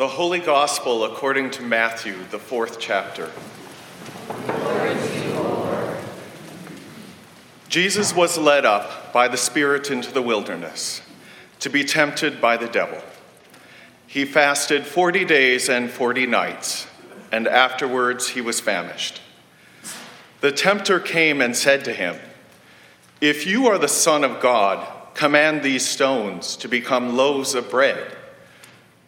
The Holy Gospel according to Matthew, the fourth chapter. Jesus was led up by the Spirit into the wilderness to be tempted by the devil. He fasted 40 days and 40 nights, and afterwards he was famished. The tempter came and said to him, If you are the Son of God, command these stones to become loaves of bread.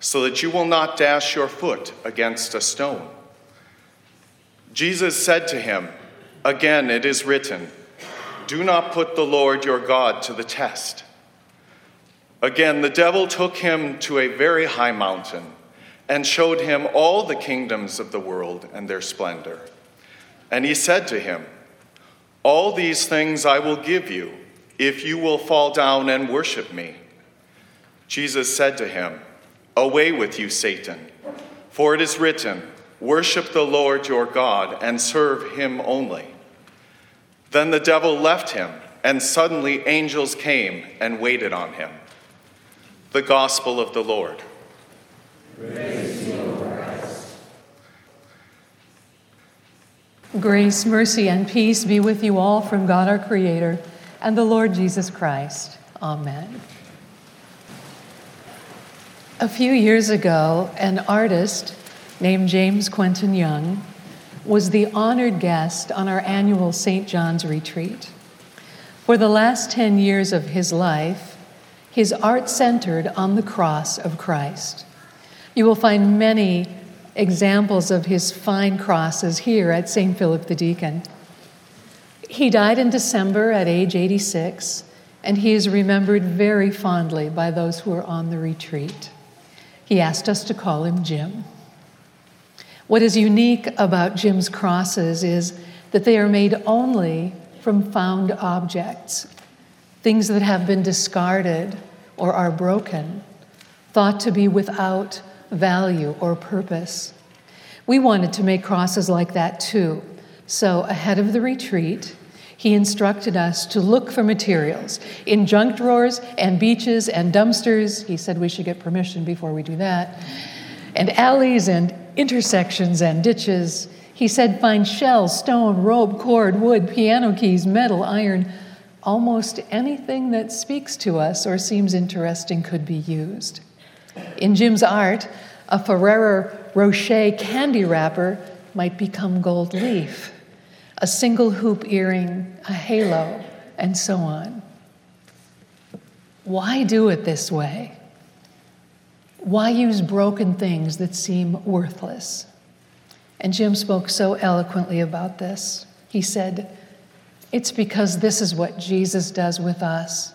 so that you will not dash your foot against a stone. Jesus said to him, Again, it is written, Do not put the Lord your God to the test. Again, the devil took him to a very high mountain and showed him all the kingdoms of the world and their splendor. And he said to him, All these things I will give you if you will fall down and worship me. Jesus said to him, Away with you, Satan, for it is written, Worship the Lord your God and serve him only. Then the devil left him, and suddenly angels came and waited on him. The Gospel of the Lord. Grace, mercy, and peace be with you all from God our Creator and the Lord Jesus Christ. Amen. A few years ago, an artist named James Quentin Young was the honored guest on our annual St. John's retreat. For the last 10 years of his life, his art centered on the cross of Christ. You will find many examples of his fine crosses here at St. Philip the Deacon. He died in December at age 86, and he is remembered very fondly by those who are on the retreat. He asked us to call him Jim. What is unique about Jim's crosses is that they are made only from found objects, things that have been discarded or are broken, thought to be without value or purpose. We wanted to make crosses like that too. So, ahead of the retreat, he instructed us to look for materials in junk drawers and beaches and dumpsters. He said we should get permission before we do that. And alleys and intersections and ditches. He said find shells, stone, rope, cord, wood, piano keys, metal, iron. Almost anything that speaks to us or seems interesting could be used. In Jim's art, a Ferrero Rocher candy wrapper might become gold leaf a single hoop earring, a halo, and so on. Why do it this way? Why use broken things that seem worthless? And Jim spoke so eloquently about this. He said, It's because this is what Jesus does with us.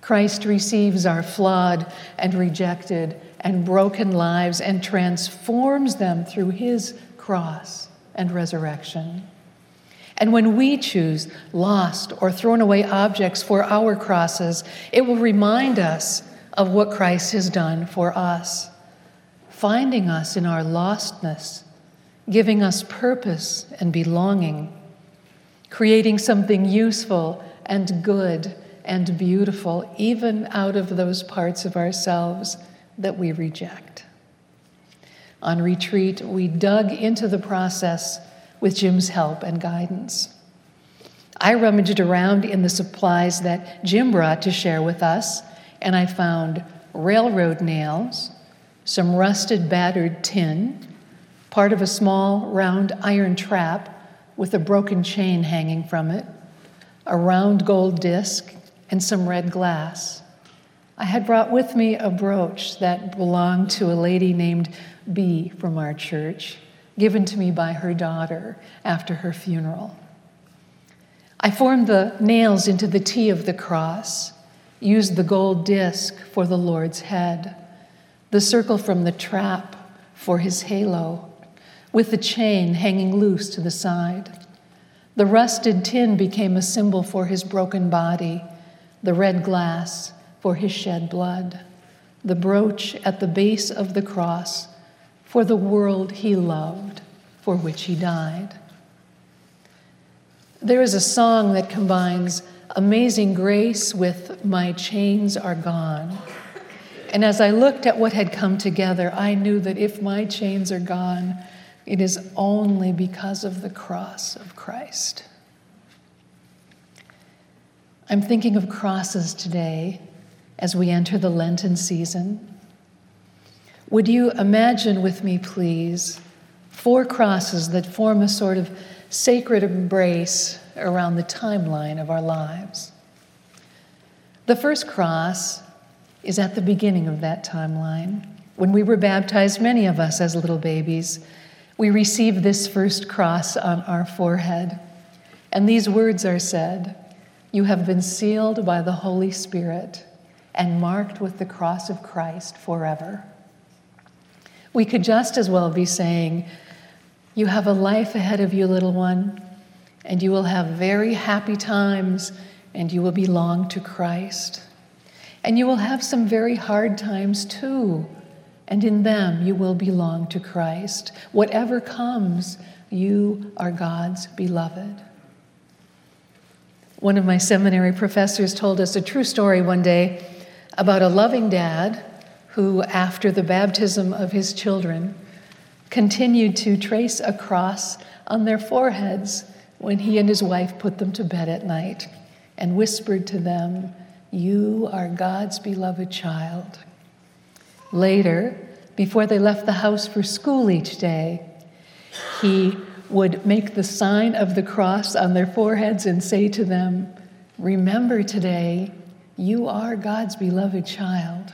Christ receives our flawed and rejected and broken lives and transforms them through his cross and resurrection. And when we choose lost or thrown away objects for our crosses, it will remind us of what Christ has done for us, finding us in our lostness, giving us purpose and belonging, creating something useful and good and beautiful, even out of those parts of ourselves that we reject. On retreat, we dug into the process with Jim's help and guidance. I rummaged around in the supplies that Jim brought to share with us, and I found railroad nails, some rusted, battered tin, part of a small, round iron trap with a broken chain hanging from it, a round gold disc, and some red glass. I had brought with me a brooch that belonged to a lady named B from our church given to me by her daughter after her funeral. I formed the nails into the T of the cross, used the gold disc for the Lord's head, the circle from the trap for his halo, with the chain hanging loose to the side. The rusted tin became a symbol for his broken body, the red glass for his shed blood, the brooch at the base of the cross for the world he loved, for which he died. There is a song that combines amazing grace with My chains are gone. And as I looked at what had come together, I knew that if my chains are gone, it is only because of the cross of Christ. I'm thinking of crosses today as we enter the Lenten season. Would you imagine with me, please, four crosses that form a sort of sacred embrace around the timeline of our lives? The first cross is at the beginning of that timeline. When we were baptized, many of us as little babies, we receive this first cross on our forehead. And these words are said You have been sealed by the Holy Spirit and marked with the cross of Christ forever. We could just as well be saying, You have a life ahead of you, little one, and you will have very happy times, and you will belong to Christ. And you will have some very hard times too and in them you will belong to Christ. Whatever comes, you are God's beloved. One of my seminary professors told us a true story one day about a loving dad who, after the baptism of his children, continued to trace a cross on their foreheads when he and his wife put them to bed at night and whispered to them, You are God's beloved child. Later, before they left the house for school each day, he would make the sign of the cross on their foreheads and say to them, Remember today, you are God's beloved child.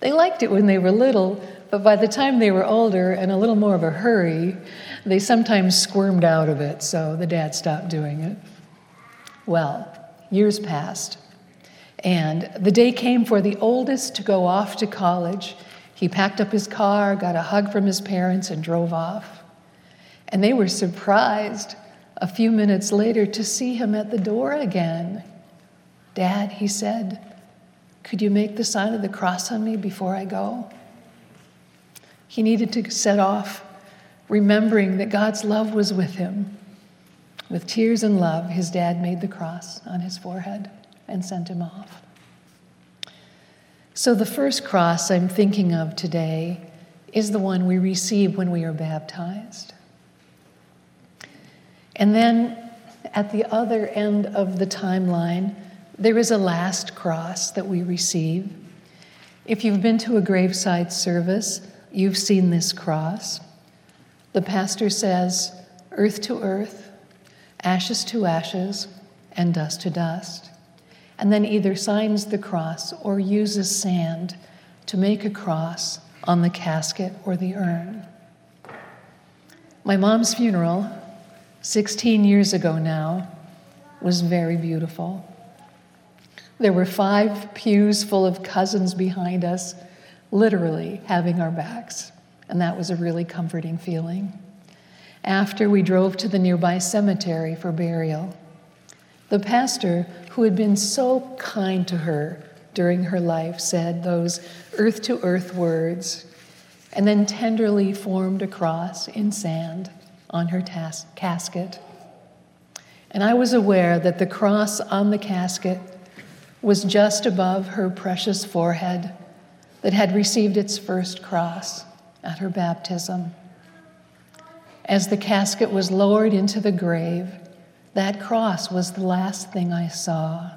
They liked it when they were little, but by the time they were older and a little more of a hurry, they sometimes squirmed out of it, so the dad stopped doing it. Well, years passed. And the day came for the oldest to go off to college. He packed up his car, got a hug from his parents, and drove off. And they were surprised a few minutes later to see him at the door again. Dad, he said, could you make the sign of the cross on me before I go? He needed to set off, remembering that God's love was with him. With tears and love, his dad made the cross on his forehead and sent him off. So, the first cross I'm thinking of today is the one we receive when we are baptized. And then at the other end of the timeline, there is a last cross that we receive. If you've been to a graveside service, you've seen this cross. The pastor says, Earth to earth, ashes to ashes, and dust to dust and then either signs the cross or uses sand to make a cross on the casket or the urn. My mom's funeral, 16 years ago now, was very beautiful. There were five pews full of cousins behind us, literally having our backs, and that was a really comforting feeling. After, we drove to the nearby cemetery for burial. The pastor, who had been so kind to her during her life, said those earth to earth words and then tenderly formed a cross in sand on her tas- casket. And I was aware that the cross on the casket was just above her precious forehead that had received its first cross at her baptism. As the casket was lowered into the grave, that cross was the last thing I saw.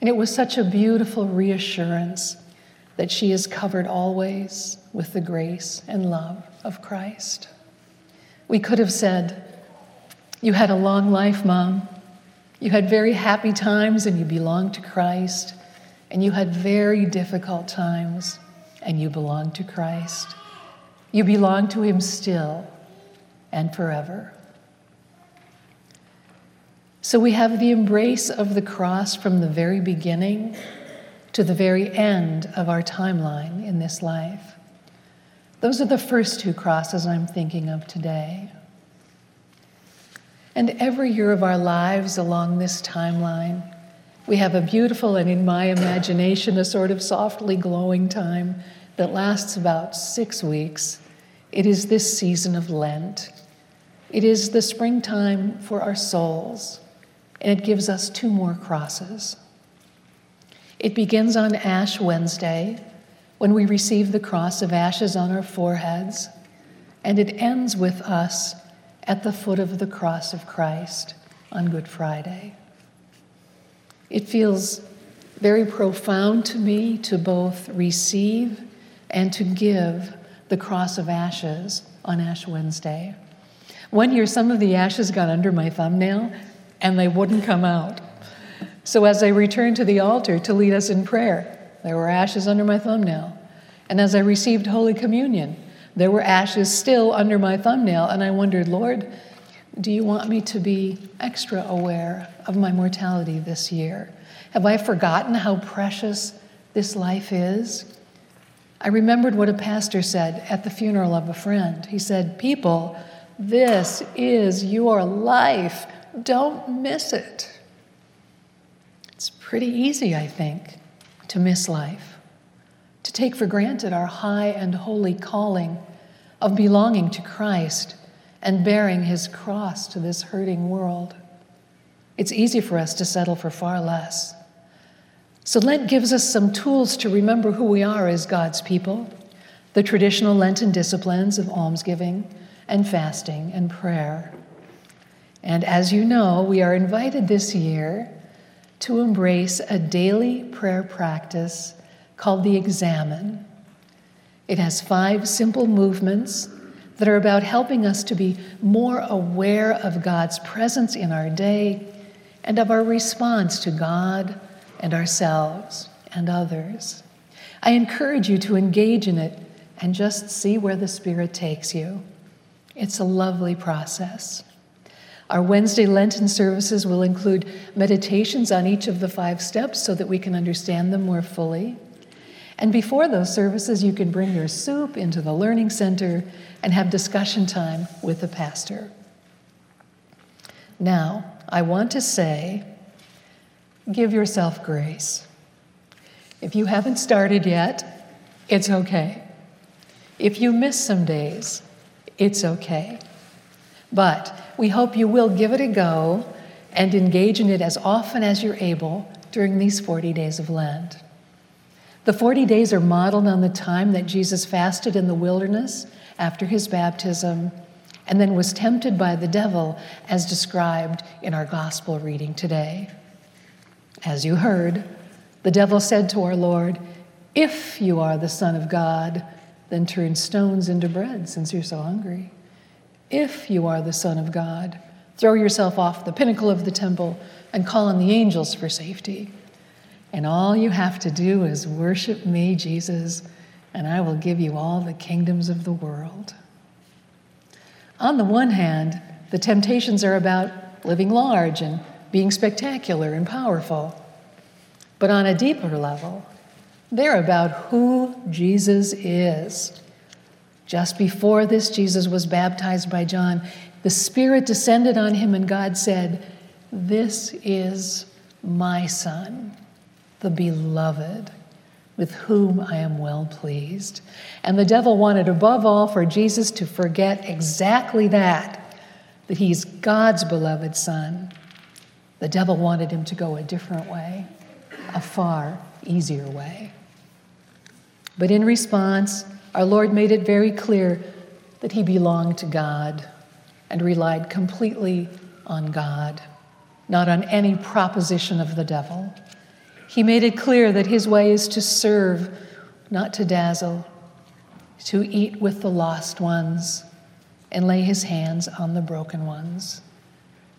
And it was such a beautiful reassurance that she is covered always with the grace and love of Christ. We could have said, You had a long life, Mom. You had very happy times and you belonged to Christ. And you had very difficult times and you belonged to Christ. You belong to Him still and forever. So we have the embrace of the cross from the very beginning, to the very end of our timeline in this life. Those are the first two crosses I'm thinking of today. And every year of our lives along this timeline, we have a beautiful and, in my imagination, a sort of softly glowing time that lasts about six weeks. It is this season of Lent. It is the springtime for our souls, and it gives us two more crosses. It begins on Ash Wednesday when we receive the cross of ashes on our foreheads, and it ends with us at the foot of the cross of Christ on Good Friday. It feels very profound to me to both receive and to give the cross of ashes on Ash Wednesday. One year, some of the ashes got under my thumbnail and they wouldn't come out. So, as I returned to the altar to lead us in prayer, there were ashes under my thumbnail. And as I received Holy Communion, there were ashes still under my thumbnail, and I wondered, Lord, do you want me to be extra aware of my mortality this year? Have I forgotten how precious this life is? I remembered what a pastor said at the funeral of a friend. He said, People, this is your life. Don't miss it. It's pretty easy, I think, to miss life take for granted our high and holy calling of belonging to Christ and bearing his cross to this hurting world. It's easy for us to settle for far less. So, Lent gives us some tools to remember who we are as God's people the traditional Lenten disciplines of almsgiving and fasting and prayer. And as you know, we are invited this year to embrace a daily prayer practice called the Examen. It has five simple movements that are about helping us to be more aware of God's presence in our day and of our response to God and ourselves and others. I encourage you to engage in it and just see where the Spirit takes you. It's a lovely process. Our Wednesday Lenten services will include meditations on each of the five steps so that we can understand them more fully. And before those services, you can bring your soup into the Learning Center and have discussion time with the pastor. Now, I want to say give yourself grace. If you haven't started yet, it's okay. If you miss some days, it's okay. But we hope you will give it a go and engage in it as often as you're able during these 40 days of Lent. The 40 days are modeled on the time that Jesus fasted in the wilderness after his baptism and then was tempted by the devil, as described in our gospel reading today. As you heard, the devil said to our Lord, If you are the Son of God, then turn stones into bread since you're so hungry. If you are the Son of God, throw yourself off the pinnacle of the temple and call on the angels for safety. And all you have to do is worship me, Jesus, and I will give you all the kingdoms of the world. On the one hand, the temptations are about living large and being spectacular and powerful. But on a deeper level, they're about who Jesus is. Just before this, Jesus was baptized by John. The Spirit descended on him, and God said, This is my Son the beloved, with whom I am well pleased. And the devil wanted above all for Jesus to forget exactly that, that he's God's beloved son. The devil wanted him to go a different way, a far easier way. But in response, our Lord made it very clear that he belonged to God and relied completely on God, not on any proposition of the devil. He made it clear that his way is to serve, not to dazzle, to eat with the lost ones and lay his hands on the broken ones,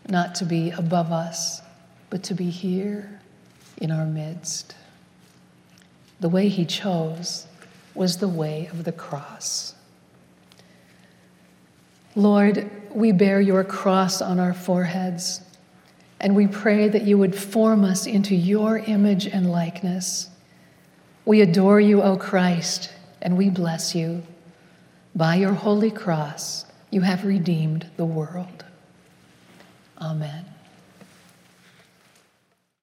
not to be above us, but to be here in our midst. The way he chose was the way of the cross. Lord, we bear your cross on our foreheads and we pray that you would form us into your image and likeness, We adore you, O Christ, and we bless you. By your holy cross, you have redeemed the world. Amen.